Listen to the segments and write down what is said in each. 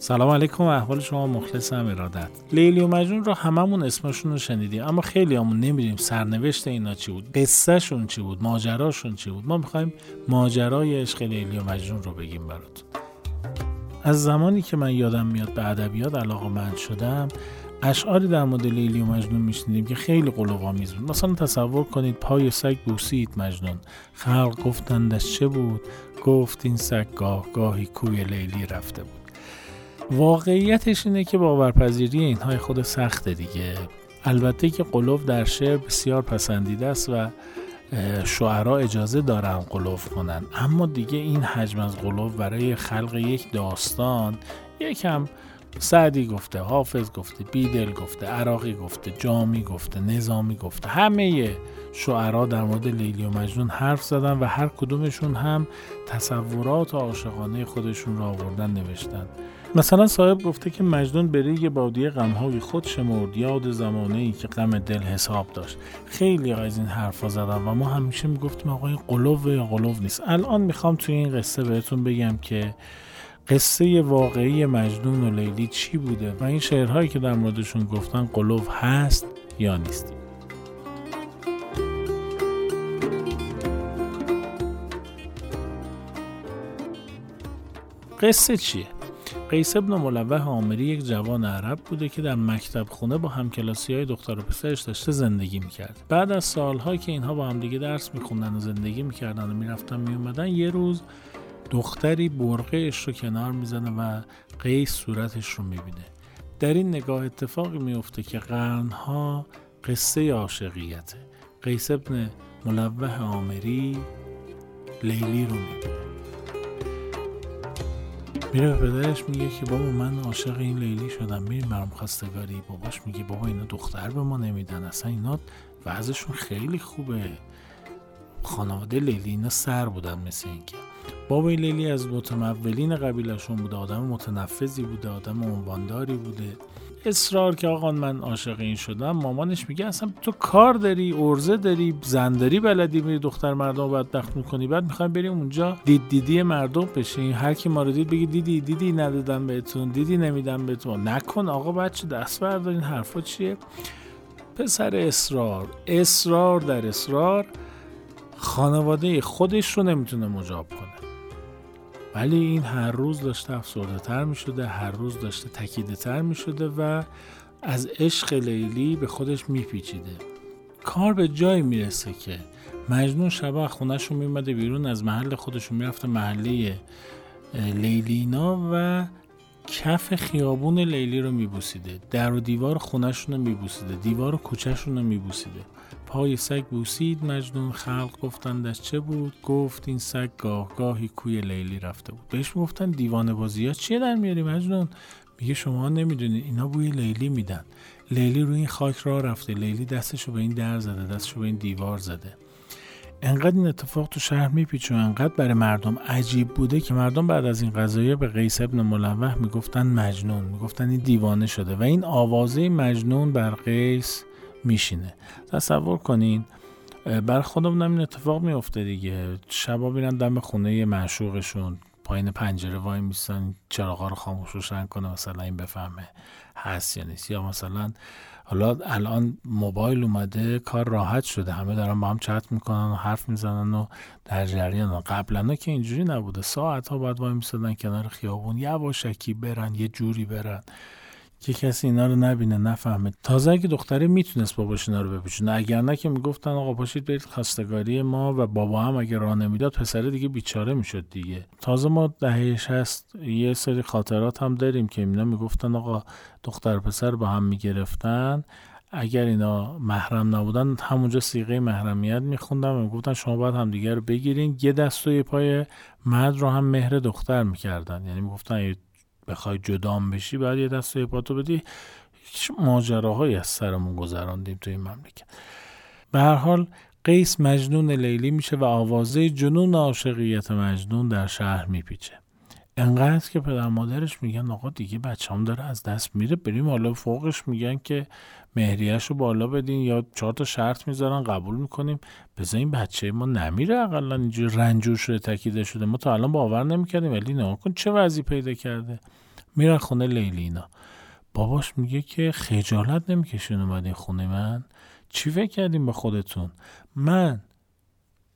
سلام علیکم احوال شما مخلصم ارادت. لیلی و مجنون رو هممون اسمشون رو شنیدیم اما خیلی همون نمیدیم سرنوشت اینا چی بود قصهشون چی بود ماجراشون چی بود. ما می‌خوایم ماجرای عشق لیلی و مجنون رو بگیم براتون. از زمانی که من یادم میاد به ادبیات علاقه من شدم اشعاری در مورد لیلی و مجنون میشنیدیم که خیلی قلوآمیز بود. مثلا تصور کنید پای سگ بوسید مجنون. خلق گفتندش چه بود؟ گفت این سگ گاه گاهی کوی لیلی رفته بود. واقعیتش اینه که باورپذیری اینهای خود سخته دیگه. البته که قلوف در شعر بسیار پسندیده است و شعرا اجازه دارن قلوف کنن. اما دیگه این حجم از قلوف برای خلق یک داستان یکم سعدی گفته حافظ گفته بیدل گفته عراقی گفته جامی گفته نظامی گفته. همه شعرا در مورد لیلی و مجنون حرف زدن و هر کدومشون هم تصورات عاشقانه خودشون را آوردن نوشتن. مثلا صاحب گفته که مجنون به ریگ بادی غمهای خود شمرد. یاد زمانه ای که غم دل حساب داشت. خیلی از این حرفا زدن و ما همیشه می‌گفتیم آقا این یا قلوب نیست. الان می‌خوام توی این قصه بهتون بگم که قصه واقعی مجنون و لیلی چی بوده و این شعرهایی که در موردشون گفتن قلوب هست یا نیست. قصه چیه؟ قیس ابن ملوه آمری یک جوان عرب بوده که در مکتب خونه با همکلاسی های دختر و پسرش داشته زندگی می‌کرد. بعد از سالهایی که اینها با هم دیگه درس میخوندن و زندگی می‌کردن و می‌رفتن میومدن یه روز دختری برقهش رو کنار می‌زنه و قیس صورتش رو می‌بینه. در این نگاه اتفاقی میفته که قرنها قصه عاشقیته. قیس ابن ملوه آمری لیلی رو می‌بینه. میره به پدرش میگه که بابا من عاشق این لیلی شدم. میریم برام خواستگاری. باباش میگه بابا اینا دختر به ما نمیدن. اصلا اینا وضعشون خیلی خوبه. خانواده لیلی اینا سر بودن مثل اینکه. بابای لیلی از متمولین قبیلشون بوده. آدم متنفذی بوده. آدم عنوانداری بوده. اصرار که آقا من عاشق این شدم مامانش میگه اصلا تو کار داری ارزه داری زنداری بلدی میری دختر مردم رو دخل می‌کنی بعد می‌خوایم بریم اونجا دید دیدی مردم بشین. هر کی ما رو دید بگی دیدی دیدی ندادم بهتون دیدی نمیدم بهتون. نکن آقا بچه دست بردار این حرفا چیه؟ پسر اصرار. اصرار در اصرار خانواده خودش رو نمی‌تونه مجاب ولی این هر روز داشته افسرده تر می شده هر روز داشته تکیده تر می شده و از عشق لیلی به خودش می پیچیده کار به جایی می‌رسه که مجنون شبه خونهشون میمده بیرون از محل خودشون می‌رفته محله لیلینا و کف خیابون لیلی رو میبوسیده. در و دیوار خونهشون رو میبوسیده. دیوار کوچهشون رو میبوسیده. پای سگ بوسید مجنون خلق گفتندش چه بود؟ گفت این سگ گاه گاهی کوی لیلی رفته بود. بهش گفتن دیوانه بازی ها چیه در میاری مجنون؟ میگه شما نمی‌دونید اینا بوی لیلی میدن. لیلی روی این خاک راه رفته. لیلی دستشو به این در زده دستشو به این دیوار زده. انقدر این اتفاق تو شهر میپیچه و انقدر برای مردم عجیب بوده که مردم بعد از این قضایه به قیس ابن ملوح می‌گفتن مجنون می‌گفتن این دیوانه شده و این آوازه مجنون بر قیس میشینه. تصور کنین بر خودمون این اتفاق میفته دیگه. شبا میرن دم خونه معشوقشون. پایین پنجره وای میستن چراغا رو خاموش روشن کنه مثلا این بفهمه هست یا نیست. یا مثلا حالا الان موبایل اومده کار راحت شده. همه دارن با هم چت می‌کنن و حرف می‌زنن و در جریان. قبلا که اینجوری نبوده. ساعت ها باید وای میستدن کنار خیابون. یواشکی برن یه جوری برن. که کسی اینا رو نبینه نفهمه. تازه اگه دختره می‌تونست باباش اینا رو بپیچونه اگر نه که می‌گفتن آقا پاشید برید خواستگاری ما و بابا هم اگه راه نمی‌داد پسره دیگه بیچاره می‌شد دیگه. تازه ما دهه هست یه سری خاطرات هم داریم که اینا می‌گفتن آقا دختر پسر با هم می‌گرفتن. اگر اینا محرم نبودن همونجا سیغه محرمیت میخوندن و می‌گفتن شما باید هم دیگه رو بگیرین. یه دست و یه پای مرد رو هم مهر دختر می‌کردن. یعنی می‌گفتن بخوای جدام بشی بعد یه دست پاتو بدی. هیچ ماجراهایی از سرمون گذراندیم تو این مملکت. به هر حال قیس مجنون لیلی میشه و آوازه جنون عاشقیت مجنون در شهر میپیچه. انقدر که پدر مادرش میگن آقا دیگه بچه هم داره از دست میره بریم حالا فوقش میگن که مهریش رو بالا بدین یا چهار تا شرط می‌ذارن قبول می‌کنیم. بذار این بچه ما نمیره اقلا اینجور رنجور شده تکیده شده. ما تا الان باور نمی‌کردیم ولی نه کن چه وضعی پیدا کرده. میرن خونه لیلی اینا باباش میگه که خجالت نمی‌کشین اومدین خونه من. چی فکر کردیم به خودتون؟ من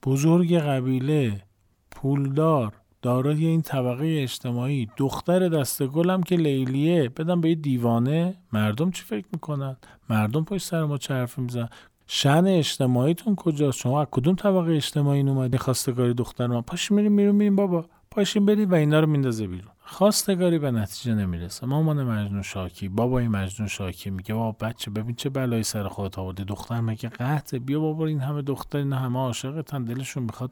بزرگ قبیله پولدار دارای این طبقه اجتماعی. دختر دست گلم که لیلیه. بدم به یه دیوانه. مردم چی فکر می‌کنن؟ مردم پشت سر ما چه میزن شن اجتماعیتون کجاست؟ شما از کدوم طبقه اجتماعی اومدی خواستگاری دختر ما پاش میریم میریم میریم بابا. پاشیم بریم و اینا رو میندازه بیرون. خواستگاری به نتیجه نمی‌رسه. مامان مجنون شاکی. بابای مجنون شاکی میگه بابا بچه ببین چه بلایی سر خودت آوردی. دختر مگه قطعه؟ بیا بابا این همه دختر این همه عاشقتن. دلشون می‌خواد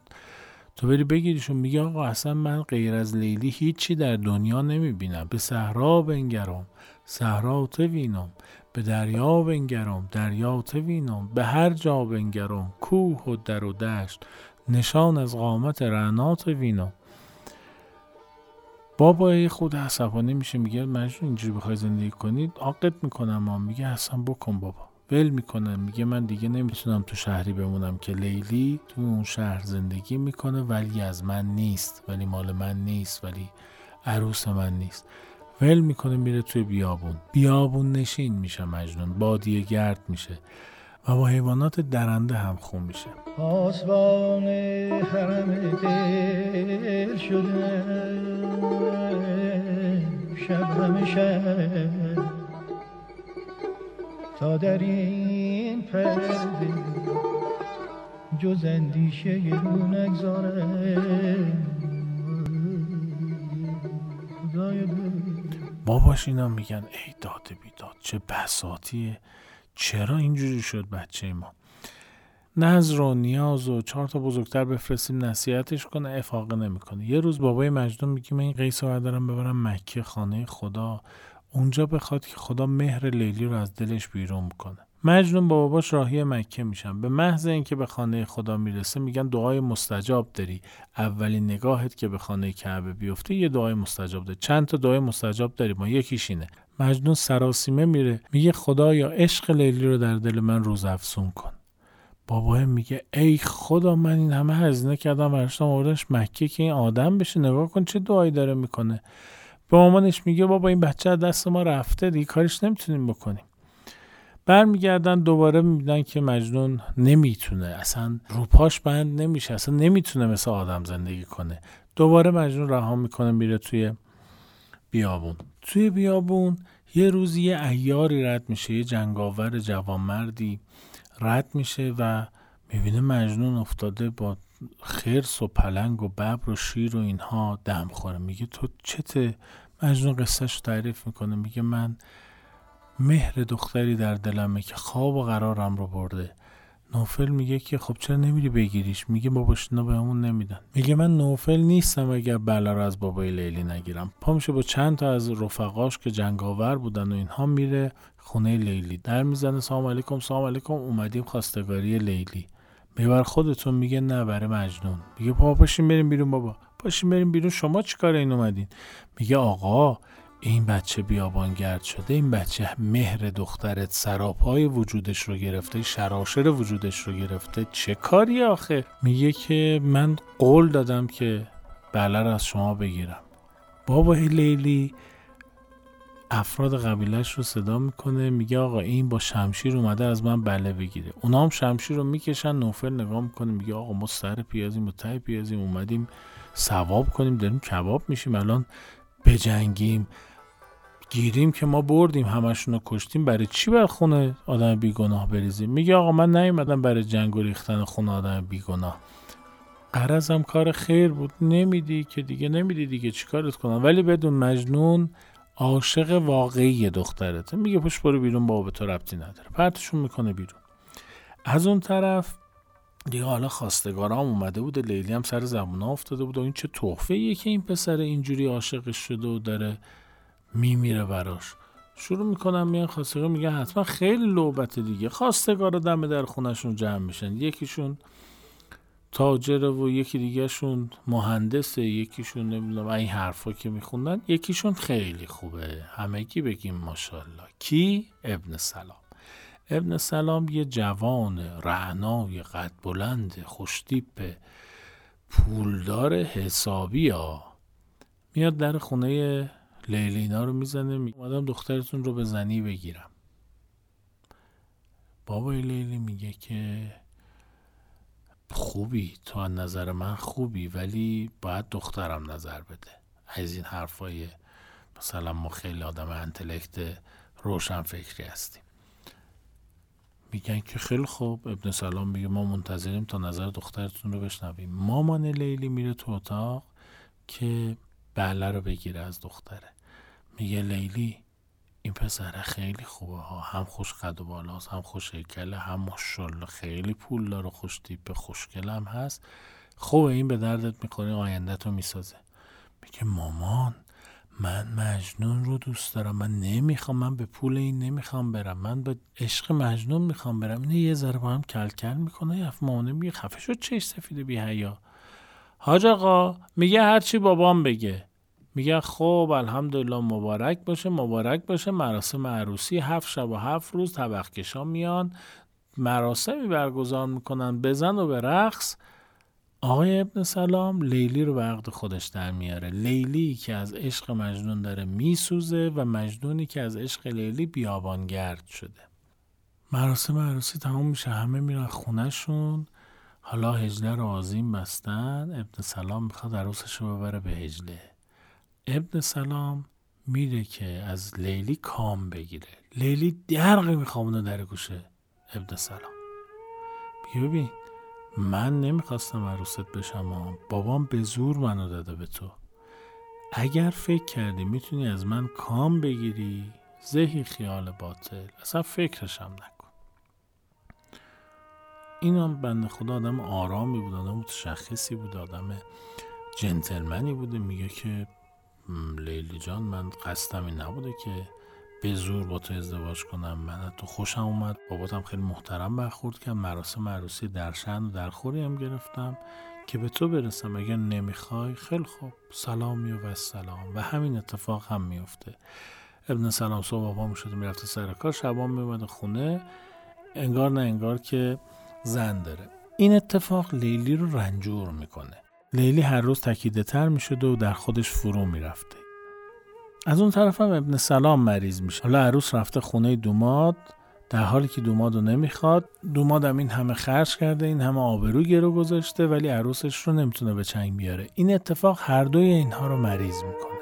تو بری بگیریشون میگه آقا اصلا من غیر از لیلی هیچی در دنیا نمی‌بینم. به صحرا بنگرم صحرا وینم. به دریا بنگرم دریا وینم. به هر جا بنگرم کوه و در و دشت. نشان از قامت رعنات وینم. بابا خود عصبانی میشه میگه مجنون اینجوری بخوای زندگی کنید عاقت می‌کنم ما میگه اصلا بکن بابا. ول می‌کنه. میگه من دیگه نمی‌تونم تو شهری بمونم که لیلی تو اون شهر زندگی می‌کنه ولی از من نیست. ولی مال من نیست ولی عروس من نیست. ول می‌کنه میره توی بیابون. بیابون نشین میشه مجنون. بادیه گرد میشه. و با حیوانات درنده هم خون میشه. آسوان حرم دل شده. شب همیشه تا در این پرده جز اندیشه رو نگذاره باباش اینا میگن ای داد بیداد چه بساتیه. چرا اینجوری شد بچه ما؟ نظر و نیاز و چهار تا بزرگتر بفرستیم نصیحتش کنه افاقه نمی‌کنه. یه روز بابای مجنون میگه من این قیس رو دارم ببرم مکه خانه خدا. اونجا بخواد که خدا مهر لیلی رو از دلش بیرون کنه. مجنون با باباش راهی مکه میشن. به محض اینکه به خانه خدا می‌رسه میگن دعای مستجاب داری. اولین نگاهت که به خانه کعبه بیفته یه دعای مستجاب داری. چند تا دعای مستجاب داری ما یکیش اینه. مجنون سراسیمه میره میگه خدا یا عشق لیلی رو در دل من روز افزون کن. بابا میگه ای خدا من این همه هزینه کردم برشتم آوردنش مکه که این آدم بشه. نگاه کن چه دعایی داره می‌کنه. به مامانش میگه بابا این بچه از دست ما رفته دیگه کارش نمی‌تونیم بکنیم. برمیگردن دوباره می‌بینن که مجنون نمی‌تونه اصلا روپاش بند نمیشه اصلا نمی‌تونه مثل آدم زندگی کنه. دوباره مجنون رها می‌کنه میره توی بیابون. توی بیابون یه روزی یه ایاری رد میشه یه جنگاور جوانمردی رد میشه و می‌بینه مجنون افتاده با خرس و پلنگ و ببر و شیر و اینها دم خوره. میگه تو چته مجنون قصهش تعریف می‌کنه. میگه من مهر دختری در دلمه که خواب و قرارم رو برده. نوفل میگه که خب چرا نمیری بگیریش؟ میگه باباش اینا بهمون نمیدن. میگه من نوفل نیستم اگر بلا رو از بابای لیلی نگیرم. پا میشه با چند تا از رفقاش که جنگاور بودن و اینها میره خونه لیلی. در می‌زنه. سلام علیکم سلام علیکم. اومدیم خواستگاری لیلی. میبر خودتون میگه نه برای مجنون. میگه بابا پاشیم بریم بیرون بابا. پاشیم بریم بیرون. شما چیکار این اومدین؟ میگه آقا این بچه بیابانگرد شده این بچه مهر دخترت سراپای وجودش رو گرفته شراشر وجودش رو گرفته. چه کاری آخه؟ میگه که من قول دادم که بله از شما بگیرم. بابا لیلی افراد قبیلش رو صدا می‌کنه میگه آقا این با شمشیر اومده از من بله بگیره. اونا هم شمشیر رو می‌کشن نوفل نگاه می‌کنه میگه آقا ما سر پیازیم و ته پیازیم اومدیم سواب کنیم داریم کباب میشیم الان بجنگیم. گیریم که ما بردیم همشون رو کشتیم. برای چی بر خونه آدم بیگناه بریزیم؟ میگه آقا من نیومدم برای جنگ و ریختن خونه آدم بیگناه. قرضم کار خیر بود. نمیدی که دیگه نمیدی دیگه. چیکارت کنم؟ ولی بدون مجنون عاشق واقعی دخترته. میگه پش برو بیرون با به تو ربطی نداره. پرتشون می‌کنه بیرون. از اون طرف دیگه حالا خواستگارام اومده بود لیلی هم سر زبونه افتاده بود و این چه تحفه که این پسر اینجوری عاشقش شده و داره میمیره براش. شروع می‌کنم میان خواستگار میگه حتما خیلی لوبت دیگه. خواستگار دم در خونشون جمع میشن. یکیشون تاجره و یکی دیگهشون مهندسه یکیشون نمی‌دونم این حرفا که میخوندن یکیشون خیلی خوبه. همگی بگیم ماشاءالله. کی؟ ابن سلام. ابن سلام یه جوان رعنای قد بلند خوشتیپ پولدار حسابی ها. میاد در خونه لیلی اینا رو می‌زنه می... اومدم دخترتون رو به زنی بگیرم. بابای لیلی میگه که خوبی. تو از نظر من خوبی ولی باید دخترم نظر بده. از این حرفای مثلا ما خیلی آدم انتلکت روشن فکری هستیم. میگن که خیلی خوب. ابن سلام میگه ما منتظریم تا نظر دخترتون رو بشنویم. مامان لیلی میره تو اتاق که بله رو بگیره از دختره. میگه لیلی این پسره خیلی خوبه ها. هم خوش قد و بالاست هم خوش هیکله هم ماشالله خیلی پول داره خوش تیپ خوشگل هم هست. خوبه این به دردت می‌خوره آینده تو می‌سازه. میگه مامان من مجنون رو دوست دارم. من نمی‌خوام من به پول این نمی‌خوام برم. من به عشق مجنون می‌خوام برم. اینه یه ذره با هم کل کل می‌کنه یف مامانه میگه خفه شد چش سفید بی حیا حاج آقا میگه هرچی بابام بگه. میگه خب الحمدلله مبارک باشه مبارک باشه. مراسم عروسی هفت شب و هفت روز طبق میان. مراسمی برگزار می‌کنن. بزن و به رقص آقای ابن سلام لیلی رو به خودش در میاره. لیلی که از عشق مجنون داره میسوزه و مجنونی که از عشق لیلی بیابانگرد شده. مراسم عروسی تمام میشه. همه میرن خونهشون. حالا هجله رو آزیم بستن. ابن سلام می‌خواد عروسش رو ببره به هجله. ابن سلام میره که از لیلی کام بگیره. لیلی درقی میخوامونه در گوشه. ابن سلام. بیا ببین من نمی‌خواستم عروست بشم و بابام به زور منو داده به تو. اگر فکر کردی می‌تونی از من کام بگیری زهی خیال باطل. اصلا فکرشم نکن. این هم بنده خدا آدم آرامی بود آدم متشخصی بود آدم جنتلمنی بوده. میگه که لیلی جان من قصدم این نبوده که به زور با تو ازدواج کنم. من تو خوشم اومد. باباتم خیلی محترم برخورد کرد. مراسم عروسی در شن و در خوری هم گرفتم که به تو برسم. اگر نمی‌خوای خیلی خوب. سلامی و سلام و همین اتفاق هم میفته. ابن سلام صبح بابا می‌شد می‌رفته سر کار. شبان میومد خونه. انگار نه انگار که زن داره. این اتفاق لیلی رو رنجور می‌کنه. لیلی هر روز تکیده تر می‌شده و در خودش فرو می‌رفته. از اون طرف هم ابن سلام مریض میشه. حالا عروس رفته خونه دوماد در حالی که دوماد رو نمی‌خواد. دوماد هم این همه خرج کرده این همه آبرو گرو گذاشته ولی عروسش رو نمی‌تونه به چنگ بیاره. این اتفاق هر دوی اینها رو مریض می‌کنه.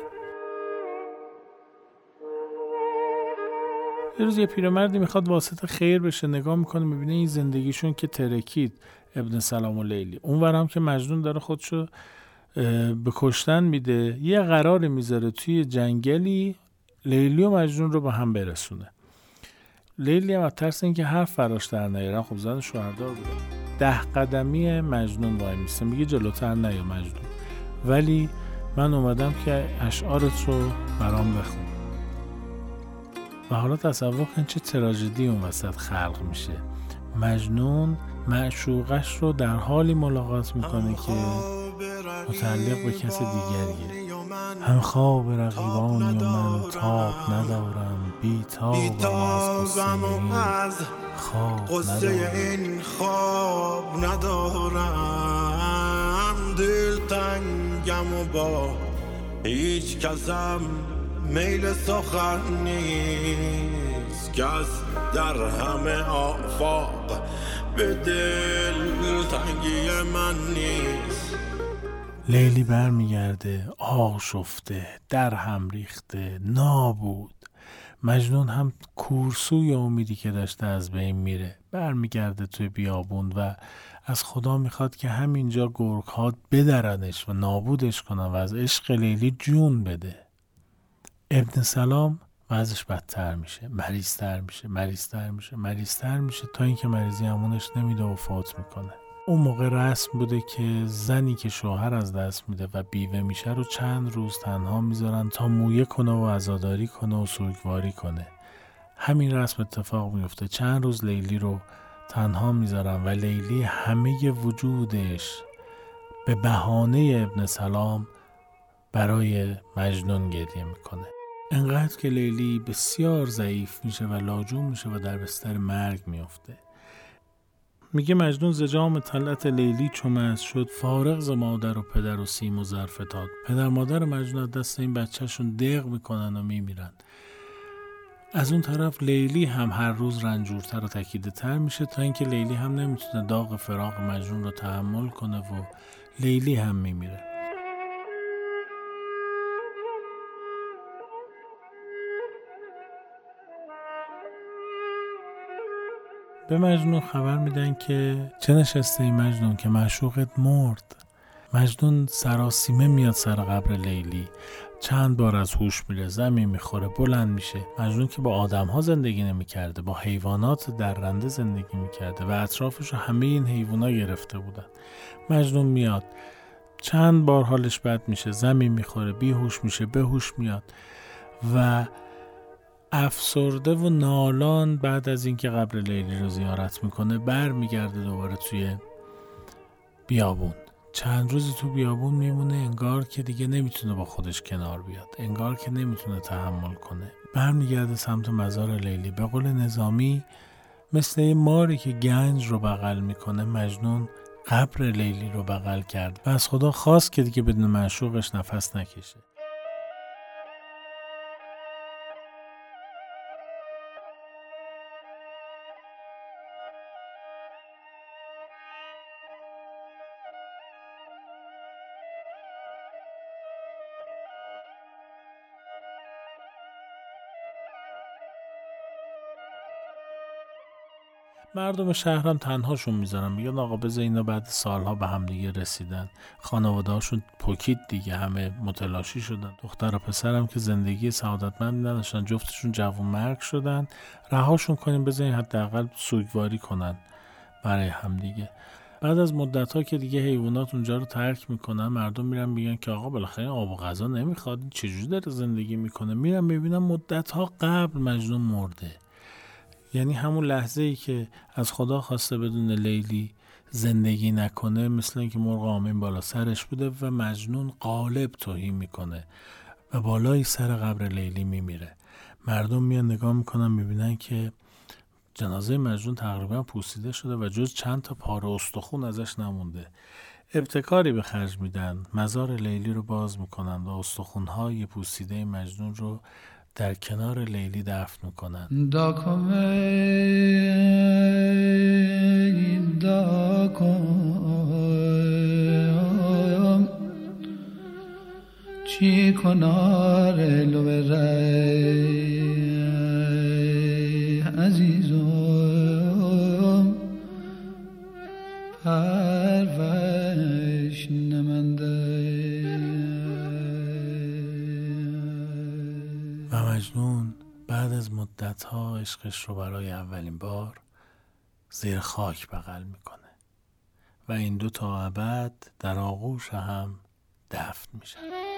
یه روز یه پیرمردی می‌خواد واسطه خیر بشه نگاه می‌کنه می‌بینه این زندگیشون که ترکید. ابن سلام و لیلی. اونورم که مجنون داره خودشو به کشتن میده. یه قرار می‌ذاره توی جنگلی لیلی و مجنون رو به هم برسونه. لیلی هم از ترس اینکه حرف فراش در نیارن. خب زن شوهردار بوده. ده قدمی مجنون وای میسته میگه جلوتر نیا مجنون. ولی من اومدم که اشعارت رو برام بخون. و حالا تصور کن چه تراژدی اون وسط خلق میشه. مجنون معشوقش رو در حالی ملاقات می‌کنه که متعلق به کس دیگریه. هم خواب رقیبانی و من تاب ندارم بی تابم از قصه این خواب ندارم. دل تنگم و با هیچ کسم میل سخن نیست کس در همه آفاق به دل تنگی من نیست. لیلی برمیگرده آشفته در هم ریخته نابود. مجنون هم کورسوی امیدی که داشته از بین میره. برمیگرده توی بیابون و از خدا می‌خواد که همینجا گرگ ها بدرنش و نابودش کنن و از عشق لیلی جون بده. ابن سلام وضعش بدتر میشه مریضتر میشه مریضتر میشه مریضتر میشه تا اینکه مریضی همونش نمیده و فوت می‌کنه. اون موقع رسم بوده که زنی که شوهر از دست میده و بیوه میشه رو چند روز تنها می‌ذارن تا مویه کنه و عزاداری کنه و سوگواری کنه. همین رسم اتفاق میفته چند روز لیلی رو تنها می‌ذارن و لیلی همه وجودش به بهانه ابن سلام برای مجنون گریه می‌کنه. انقدر که لیلی بسیار ضعیف میشه و لاجون میشه و در بستر مرگ میفته میگه مجنون زجام طلعت لیلی چومز شد فارغ ز مادر و پدر و سیم و ظرفتاد پدر مادر مجنون دست این بچهشون دق می‌کنن و میمیرن. از اون طرف لیلی هم هر روز رنجورتر و تکیده تر میشه تا اینکه لیلی هم نمی‌تونه داغ فراغ مجنون رو تحمل کنه و لیلی هم میمیره. به مجنون خبر میدن که چه نشسته این مجنون که معشوقت مرد؟ مجنون سراسیمه میاد سر قبر لیلی. چند بار از هوش میره زمین می‌خوره بلند میشه. مجنون که با آدم ها زندگی نمی‌کرده با حیوانات درنده زندگی می‌کرده و اطرافش همه این حیوانا گرفته بودن. مجنون میاد. چند بار حالش بد میشه زمین می‌خوره بیهوش میشه بهوش میاد و افسرده و نالان بعد از اینکه قبر لیلی رو زیارت می‌کنه بر میگرده دوباره توی بیابون. چند روزی تو بیابون میمونه انگار که دیگه نمی‌تونه با خودش کنار بیاد انگار که نمی‌تونه تحمل کنه. برمیگرده سمت مزار لیلی. به قول نظامی مثل یه ماری که گنج رو بغل می‌کنه مجنون قبر لیلی رو بغل کرد. و از خدا خواست که دیگه بدون معشوقش نفس نکشه. مردم شهرم تنهاشون می‌ذارن. میگن آقا بذار اینا بعد سالها به هم دیگه رسیدن. خانوادهاشون پوکید دیگه همه متلاشی شدن. دختر و پسرم که زندگی سعادتمند نداشتن جفتشون جوون مرگ شدن. رهاشون کنیم بذارین حداقل سوگواری کنن برای هم دیگه. بعد از مدت ها که دیگه حیوانات اونجا رو ترک می‌کنن مردم میرن میگن که آقا بالاخره آب و غذا نمی‌خواد. چجوری داره زندگی می‌کنه؟ میرن ببینن مدت ها قبل مجنون مرده. یعنی همون لحظه ای که از خدا خواسته بدون لیلی زندگی نکنه مثل اینکه مرغ آمین بالا سرش بوده و مجنون قالب توهی می‌کنه و بالای سر قبر لیلی میمیره. مردم میان نگاه می‌کنن می‌بینن که جنازه مجنون تقریبا پوسیده شده و جز چند تا پاره استخون ازش نمونده. ابتکاری به خرج میدن. مزار لیلی رو باز می‌کنن و استخونهای پوسیده مجنون رو در کنار لیلی دفن می‌کنن. چی کنار لو عشقش رو برای اولین بار زیر خاک بغل می‌کنه و این دو تا ابد در آغوش هم دفن میشن.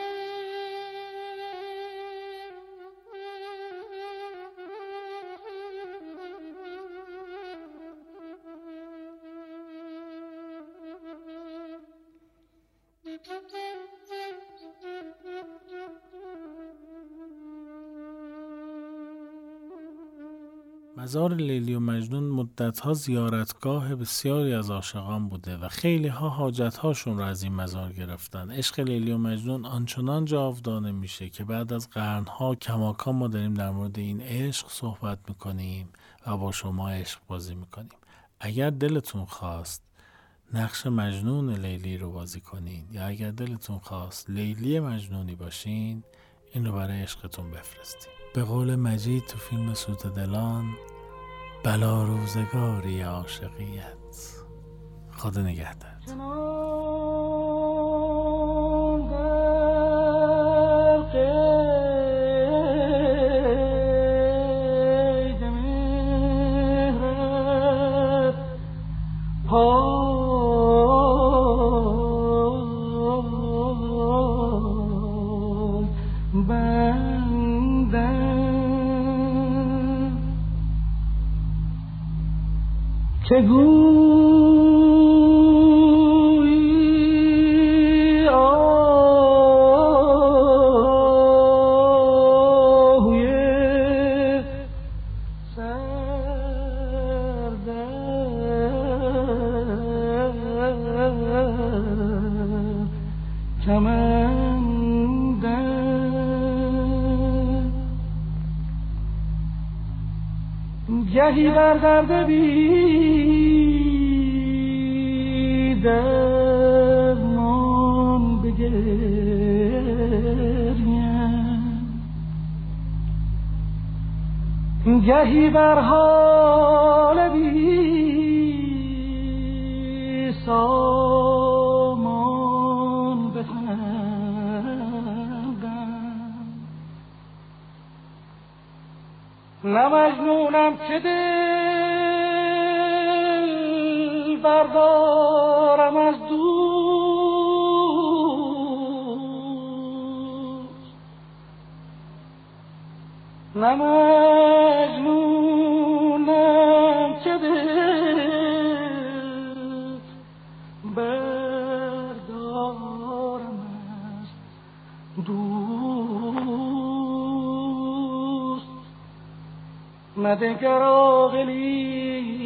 مزار لیلی و مجنون مدتها زیارتگاه بسیاری از عاشقان بوده و خیلی ها حاجت هاشون رو از این مزار گرفتن. عشق لیلی و مجنون آنچنان جاودانه میشه که بعد از قرنها کماکان ما داریم در مورد این عشق صحبت می‌کنیم و با شما عشق بازی می‌کنیم. اگر دلتون خواست نقش مجنون لیلی رو بازی کنین یا اگر دلتون خواست لیلی مجنونی باشین این رو برای عشقتون بفرستین. به قول مجید تو فیلم سوت دلان بلا روزگاری عاشقیت. خدا نگهدارت چگویی آهوی سردر کمندر. گهی بر درد بی درمان بگریم. گهی بر حال بی سامان بخندم نه مجنونم که بردارم از دوست نه مجنونم که دل بردارم از دوست. مدگر آقلی